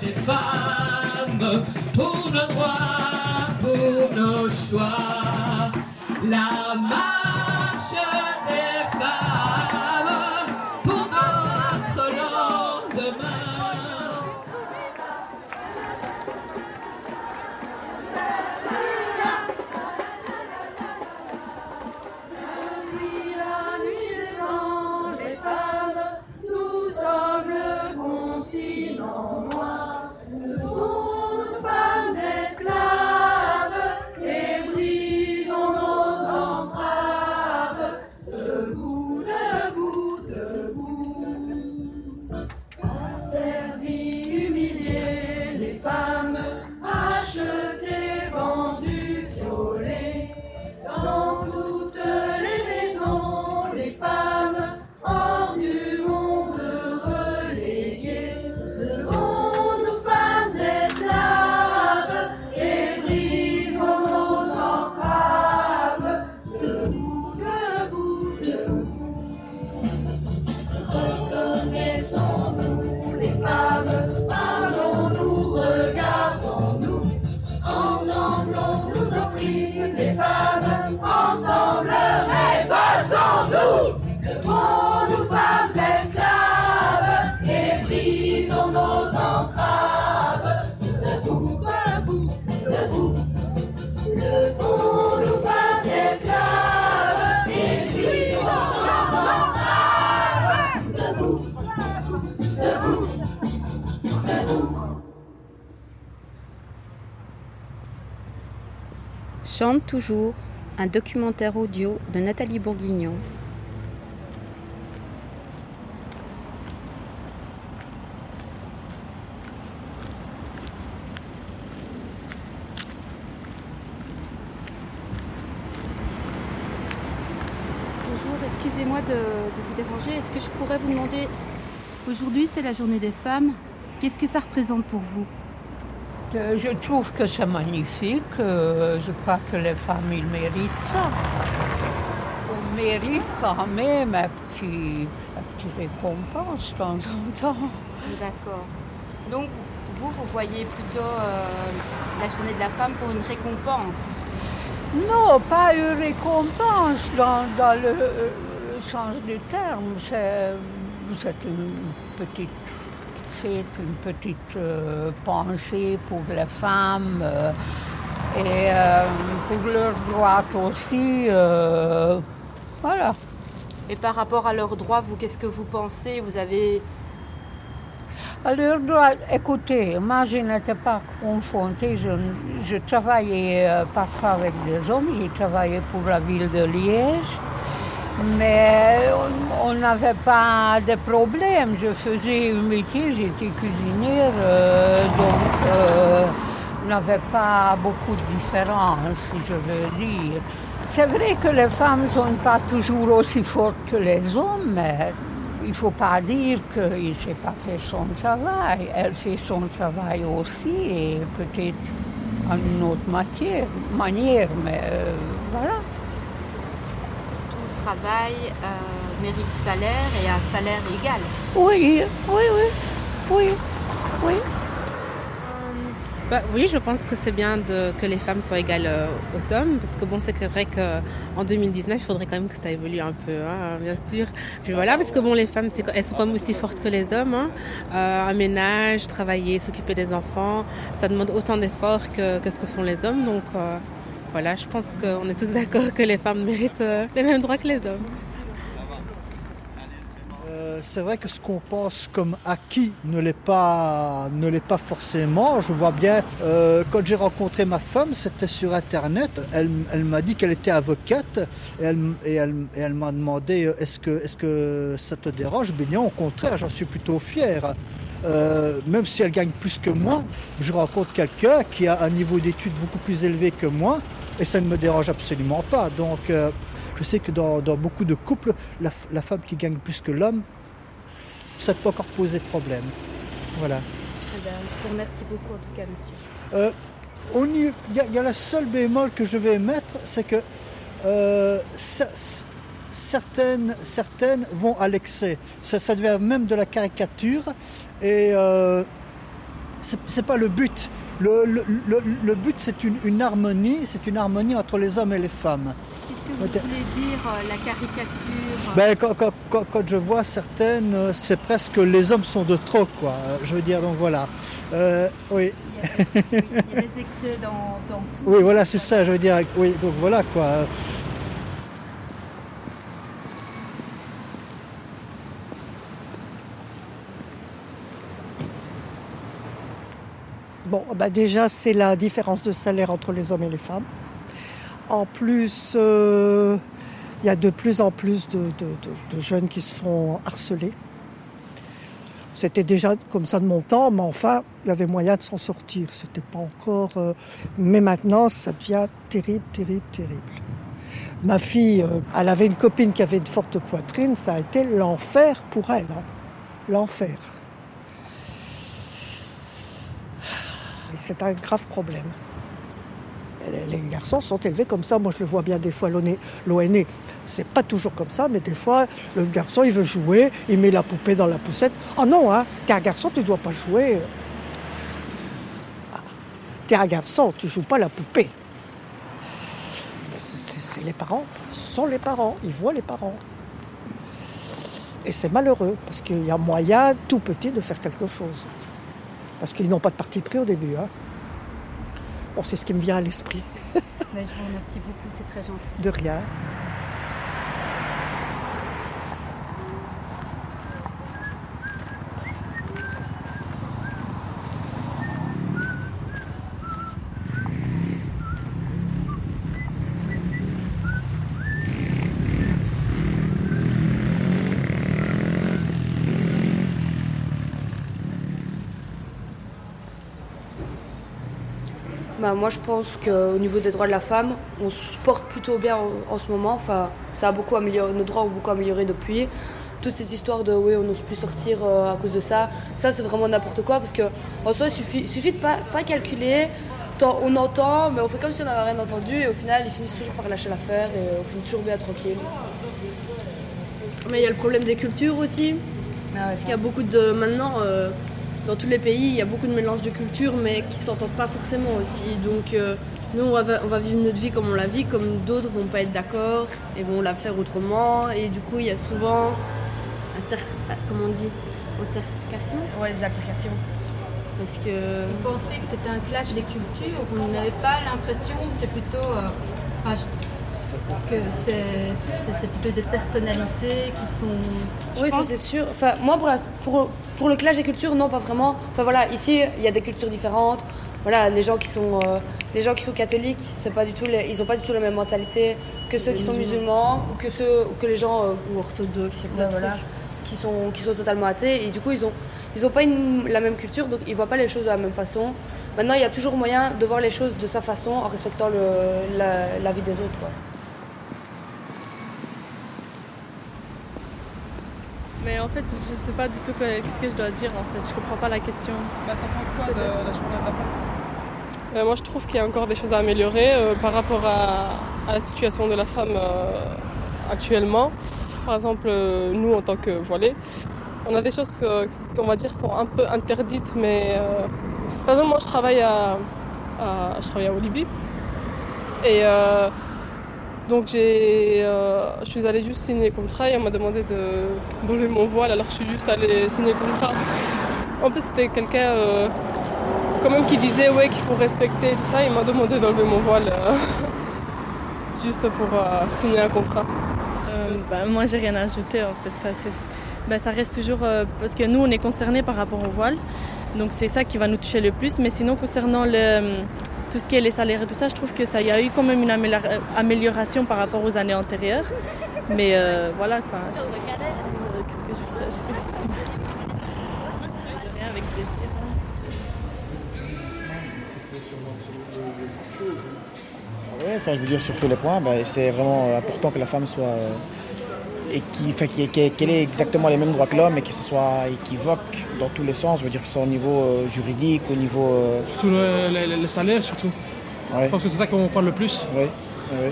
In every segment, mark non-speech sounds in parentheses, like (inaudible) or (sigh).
des femmes pour nos droits, pour nos choix. La Toujours, un documentaire audio de Nathalie Bourguignon. Bonjour, excusez-moi de vous déranger. Est-ce que je pourrais vous demander, aujourd'hui c'est la journée des femmes, qu'est-ce que ça représente pour vous? Euh, Je trouve que c'est magnifique. euh, Je crois que les femmes, ils méritent ça. On mérite quand même un petit, un petit récompense de temps en temps. D'accord. Donc vous, vous voyez plutôt euh, la journée de la femme pour une récompense? Non, pas une récompense dans, dans le, le sens du terme. C'est une petite une petite euh, pensée pour les femmes euh, et euh, pour leurs droits aussi. voilà. Et par rapport à leurs droits, vous, qu'est-ce que vous pensez? Vous avez... À leurs droits, écoutez, moi je n'étais pas confrontée, je, je travaillais euh, parfois avec des hommes, j'ai travaillé pour la ville de Liège, mais on- n'avait pas de problème. Je faisais un métier, j'étais cuisinière, euh, donc euh, on n'avait pas beaucoup de différence, si je veux dire. C'est vrai que les femmes ne sont pas toujours aussi fortes que les hommes, mais il ne faut pas dire qu'il ne sait pas faire son travail. Elle fait son travail aussi, et peut-être en une autre matière, manière, mais euh, voilà. Travail euh, mérite salaire et un salaire égal. Oui, oui, oui, oui, oui. Bah, oui, je pense que c'est bien de, que les femmes soient égales euh, aux hommes, parce que bon, c'est que vrai qu'en 2019, il faudrait quand même que ça évolue un peu, hein, bien sûr. Puis voilà, parce que bon, les femmes, c'est- elles sont quand même aussi fortes que les hommes. Hein. Euh, un ménage, travailler, s'occuper des enfants, ça demande autant d'efforts que, que ce que font les hommes. Donc euh, voilà, je pense qu'on est tous d'accord que les femmes méritent euh, les mêmes droits que les hommes. Euh, c'est vrai que ce qu'on pense comme acquis ne l'est pas, ne l'est pas forcément. Je vois bien, euh, quand j'ai rencontré ma femme, c'était sur Internet. Elle, m'a dit qu'elle était avocate et elle, m'a demandé est-ce que, est-ce que ça te dérange? Ben non, au contraire, j'en suis plutôt fier. Même si elle gagne plus que moi, je rencontre quelqu'un qui a un niveau d'études beaucoup plus élevé que moi et ça ne me dérange absolument pas. Donc, euh, je sais que dans, dans beaucoup de couples, la, femme qui gagne plus que l'homme, ça peut encore poser problème. Voilà. Eh ben, je vous remercie beaucoup en tout cas, monsieur. Euh, Il y, a- y a la seule bémol que je vais mettre, c'est que euh, certaines, certaines vont à l'excès. Ça, ça devient même de la caricature et euh, c'est pas le but. Le, le- le- le but, c'est une, une harmonie, c'est une harmonie entre les hommes et les femmes. Qu'est-ce que vous voulez dire, euh, la caricature? Ben, quand, quand- quand- quand je vois certaines, euh, c'est presque les hommes sont de trop, quoi. Je veux dire, donc voilà. Euh, oui, Il y a des excès dans, dans tout. oui, voilà, c'est ça, je veux dire. Oui, donc voilà, quoi. Bon, bah déjà, c'est la différence de salaire entre les hommes et les femmes. En plus, euh, il y a de plus en plus de, jeunes qui se font harceler. C'était déjà comme ça de mon temps, mais enfin, il y avait moyen de s'en sortir. C'était pas encore. euh, Mais maintenant, ça devient terrible, terrible, terrible. Ma fille, euh, elle avait une copine qui avait une forte poitrine, ça a été l'enfer pour elle. hein. L'enfer. C'est un grave problème. Les, garçons sont élevés comme ça. Moi, je le vois bien des fois, l'ONE-. C'est pas toujours comme ça, mais des fois, le garçon, il veut jouer, il met la poupée dans la poussette. Oh non, hein, t'es un garçon, tu dois pas jouer. Ah, T'es un garçon, tu joues pas la poupée. C'est- les parents, sont les parents, ils voient les parents. Et c'est malheureux, parce qu'il y a moyen, tout petit, de faire quelque chose. Parce qu'ils n'ont pas de parti pris au début. Hein. Bon, c'est ce qui me vient à l'esprit. Mais je vous remercie beaucoup, c'est très gentil. De rien. Bah, moi, je pense qu'au niveau des droits de la femme, on se porte plutôt bien en, en ce moment. Enfin, ça a beaucoup amélioré, nos droits ont beaucoup amélioré depuis. Toutes ces histoires de oui, on n'ose plus sortir euh, à cause de ça, ça c'est vraiment n'importe quoi parce que en soi, il suffit, suffit de pas, pas calculer. On entend, mais on fait comme si on n'avait rien entendu et au final, ils finissent toujours par lâcher l'affaire et on finit toujours bien tranquille. Mais il y a le problème des cultures aussi. Parce qu'il y a beaucoup de. Maintenant, euh, dans tous les pays, il y a beaucoup de mélange de cultures, mais qui ne s'entendent pas forcément aussi. Donc, euh, nous, on va, on va vivre notre vie comme on la vit, comme d'autres vont pas être d'accord et vont la faire autrement. Et du coup, il y a souvent. Inter... Comment on dit Altercation Ouais, des altercations. Parce que. Vous pensez que c'est un clash des cultures Vous n'avez pas l'impression que c'est plutôt. euh, enfin, je- que c'est plutôt des personnalités qui sont. Oui, ça c'est sûr. Enfin, moi, pour, la- pour, pour le clash des cultures, non, pas vraiment. Enfin voilà, ici, il y a des cultures différentes. Voilà, les gens qui sont, euh, les gens qui sont catholiques, c'est pas du tout les- ils n'ont pas du tout la même mentalité que ceux Les qui sont musulmans. ou que ceux que les gens euh, Ou orthodoxe, il y a ouais, plein de voilà, qui sont qui sont totalement athées et du coup ils ont ils ont pas une- la même culture donc ils voient pas les choses de la même façon. Maintenant, il y a toujours moyen de voir les choses de sa façon en respectant le, la, la vie des autres quoi. Mais en fait, je sais pas du tout quoi- ce que je dois dire en fait. Je comprends pas la question. Bah, t'en penses quoi de la journée de la femme Euh, moi, je trouve qu'il y a encore des choses à améliorer euh, par rapport à, à la situation de la femme euh, actuellement. Par exemple, euh, nous, en tant que voilés, on a des choses qu'on va dire sont un peu interdites, mais euh, par exemple, moi, je travaille à, à- je travaille à Olibi. Et euh, donc, j'ai, euh, je suis allée juste signer le contrat et on m'a demandé de, d'enlever mon voile, alors je suis juste allée signer le contrat. En plus, c'était quelqu'un euh, quand même qui disait ouais, qu'il faut respecter tout ça. Il m'a demandé d'enlever mon voile euh, juste pour signer un contrat. Bah, moi, j'ai rien à ajouter en fait. Bah, ça reste toujours parce que nous, on est concernés par rapport au voile, donc c'est ça qui va nous toucher le plus. Mais sinon, concernant le, tout ce qui est les salaires et tout ça, je trouve que ça y a eu quand même une euh, amélioration par rapport aux années antérieures. Mais euh, voilà quoi. Euh, Qu'est-ce que je voudrais ajouter Rien, avec plaisir. Oui, enfin, je veux dire sur tous les points, bah, c'est vraiment important que la femme soit euh, et qui, enfin, qui- qui- qu'elle ait exactement les mêmes droits que l'homme et que ce soit équivoque dans tous les sens. Je veux dire que ce soit au niveau euh, juridique, au niveau. euh, Surtout le, le- le salaire, surtout. Ouais. Je pense que c'est ça qu'on parle le plus. Oui, oui.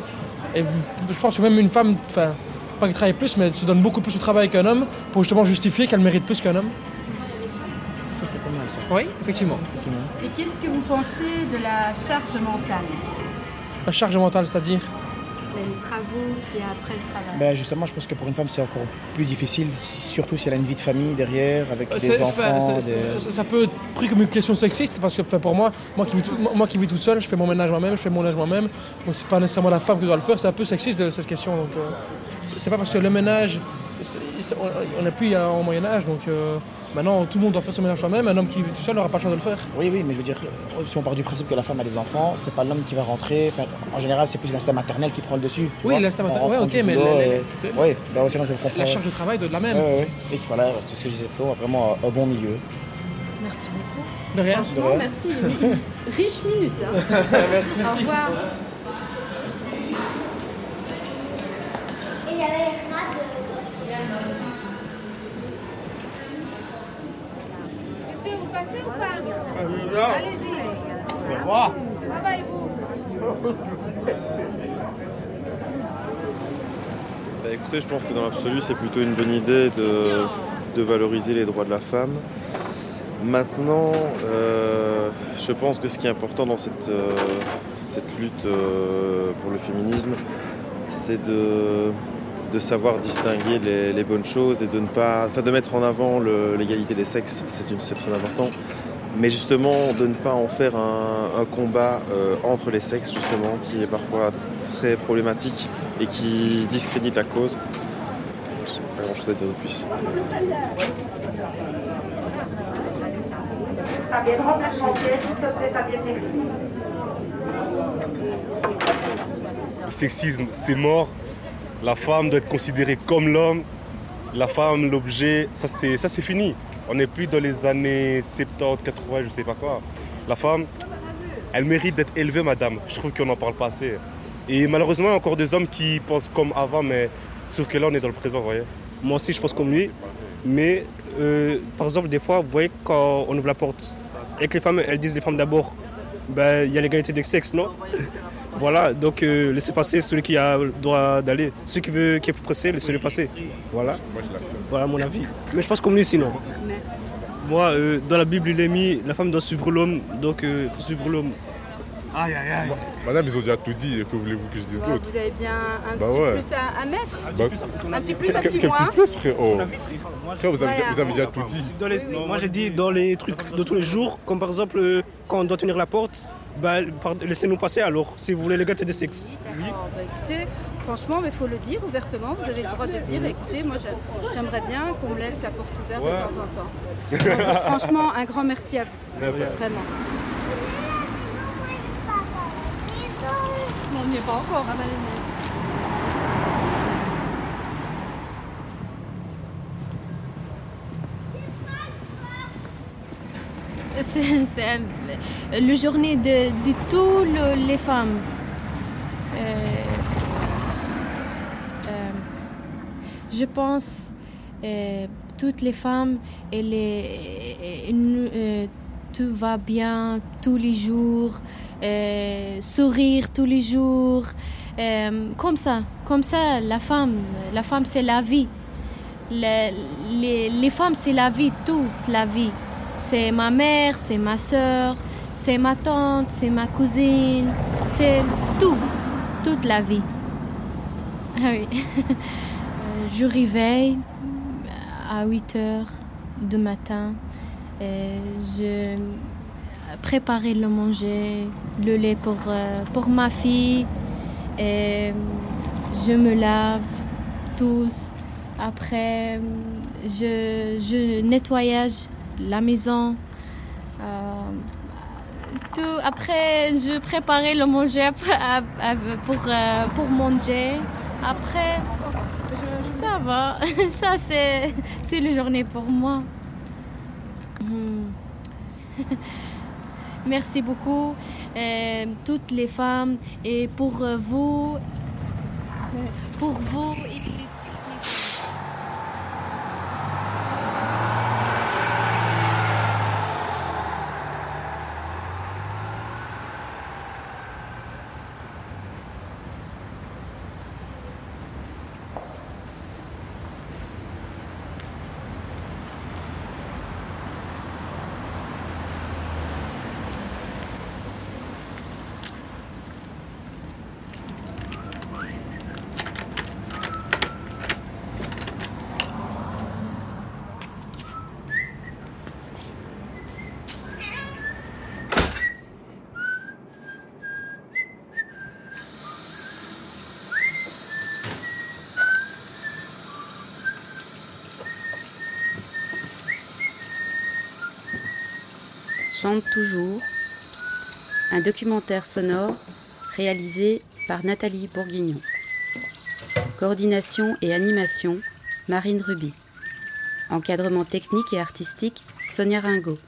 Et je pense que même une femme, enfin, pas qu'elle travaille plus, mais elle se donne beaucoup plus de travail qu'un homme pour justement justifier qu'elle mérite plus qu'un homme. Ça, c'est pas mal, ça. Oui, effectivement. Et qu'est-ce que vous pensez de la charge mentale? La charge mentale, c'est-à-dire? Les travaux qu'il y a après le travail Ben justement, je pense que pour une femme, c'est encore plus difficile, surtout si elle a une vie de famille derrière, avec Euh, des enfants. des- ça- ça peut être pris comme une question sexiste parce que pour moi, moi qui, vis tout, moi qui vis toute seule, je fais mon ménage moi-même, je fais mon linge moi-même. Donc c'est pas nécessairement la femme qui doit le faire, c'est un peu sexiste de cette question. Donc euh, c'est- pas parce que le ménage, on- on n'est plus au Moyen Âge, donc euh, maintenant tout le monde doit faire son ménage soi-même. Un homme qui vit tout seul n'aura pas le choix de le faire. Oui, oui, mais je veux dire, si on part du principe que la femme a des enfants, c'est pas l'homme qui va rentrer. Enfin, en général, c'est plus l'instinct maternel qui prend le dessus. Oui, l'instinct maternel, ouais, ok, mais Oui, ben, sinon je comprends. La charge de travail doit être la même. Ouais, ouais, Et voilà, c'est ce que je disais plus vraiment un bon milieu. Merci beaucoup. De rien. Franchement, De rien. merci. (laughs) Riche minute. hein. (laughs) Au revoir. Monsieur, vous passez ou pas là. Allez-y. Au revoir. Ça va et vous Bah, écoutez, je pense que dans l'absolu, c'est plutôt une bonne idée de, de valoriser les droits de la femme. Maintenant, euh, je pense que ce qui est important dans cette, euh, cette lutte euh, pour le féminisme, c'est de, de savoir distinguer les, bonnes choses et de ne pas, enfin, de mettre en avant l'égalité des sexes, c'est très important. Mais justement, de ne pas en faire un, combat euh, entre les sexes, justement, qui est parfois très problématique et qui discrédite la cause. Pas grand chose à dire de plus. Le sexisme, c'est mort. La femme doit être considérée comme l'homme. La femme, l'objet, ça c'est fini. On n'est plus dans les années 70, 80, je sais pas quoi. La femme, elle mérite d'être élevée, madame. Je trouve qu'on n'en parle pas assez. Et malheureusement, il y a encore des hommes qui pensent comme avant, mais sauf que là, on est dans le présent, vous voyez. Moi aussi, je pense comme lui. Mais, euh, par exemple, des fois, vous voyez, quand on ouvre la porte et que les femmes, elles disent les femmes d'abord, ben, il y a l'égalité des sexes, non? (laughs) Voilà, donc euh, laissez passer celui qui a le droit d'aller. Celui qui, veut, qui est plus pressé, laissez-le passer. Voilà. Voilà mon avis. Mais je pense comme lui sinon. Moi, euh, dans la Bible, il est mis la femme doit suivre l'homme, donc il faut suivre l'homme. Aïe, aïe, aïe. Madame, ils ont déjà tout dit. Que voulez-vous que je dise d'autre Vous avez bien un Bah petit ouais. plus à, à mettre Bah, Un petit plus, un quel- petit quel petit plus, frérot Frère, vous avez, Voilà. vous avez déjà tout dit. Dans les- moi j'ai dit dans les trucs de tous les jours, comme par exemple euh, quand on doit tenir la porte, bah, laissez-nous passer alors, si vous voulez l'égalité des sexes. D'accord, bah écoutez, franchement, il faut le dire ouvertement. Vous avez le droit de dire, écoutez, moi j'aimerais bien qu'on me laisse la porte ouverte Ouais. de temps en temps. Donc, (laughs) franchement, un grand merci à vous. Vraiment. On n'y est pas encore, hein, Valérie. C'est euh, le journée de, de toutes les femmes. Euh, euh, je pense euh, toutes les femmes, euh, euh, tout va bien tous les jours, euh, sourire tous les jours, euh, comme ça, comme ça, la femme, la femme c'est la vie. Le- les, les femmes c'est la vie, tous la vie. C'est ma mère, c'est ma soeur, c'est ma tante, c'est ma cousine, c'est tout, toute la vie. (laughs) Ah oui. Euh, Je réveille à 8 heures du matin. Je préparais le manger, le lait pour, euh, pour ma fille. Et je me lave tous. Après, je, je nettoyage la maison. Euh, tout. Après, je préparais le manger euh, pour manger. Après, ça va. (laughs) Ça, c'est, c'est la journée pour moi. Mhm. (laughs) Merci beaucoup, euh, toutes les femmes, et pour vous, pour vous. Chante toujours, un documentaire sonore réalisé par Nathalie Bourguignon. Coordination et animation, Marine Ruby. Encadrement technique et artistique, Sonia Ringot.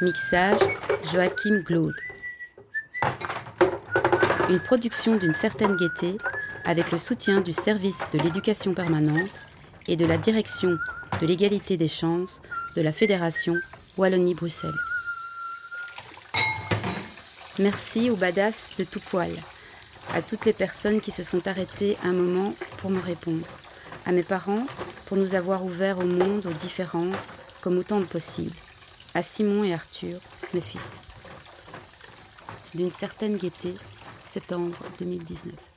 Mixage, Joachim Glaude. Une production d'une certaine gaieté avec le soutien du service de l'éducation permanente et de la direction de l'égalité des chances de la Fédération Wallonie-Bruxelles. Merci aux badass de tout poil, à toutes les personnes qui se sont arrêtées un moment pour me répondre, à mes parents pour nous avoir ouvert au monde, aux différences, comme autant de possible, à Simon et Arthur, mes fils. D'une certaine gaieté, septembre 2019.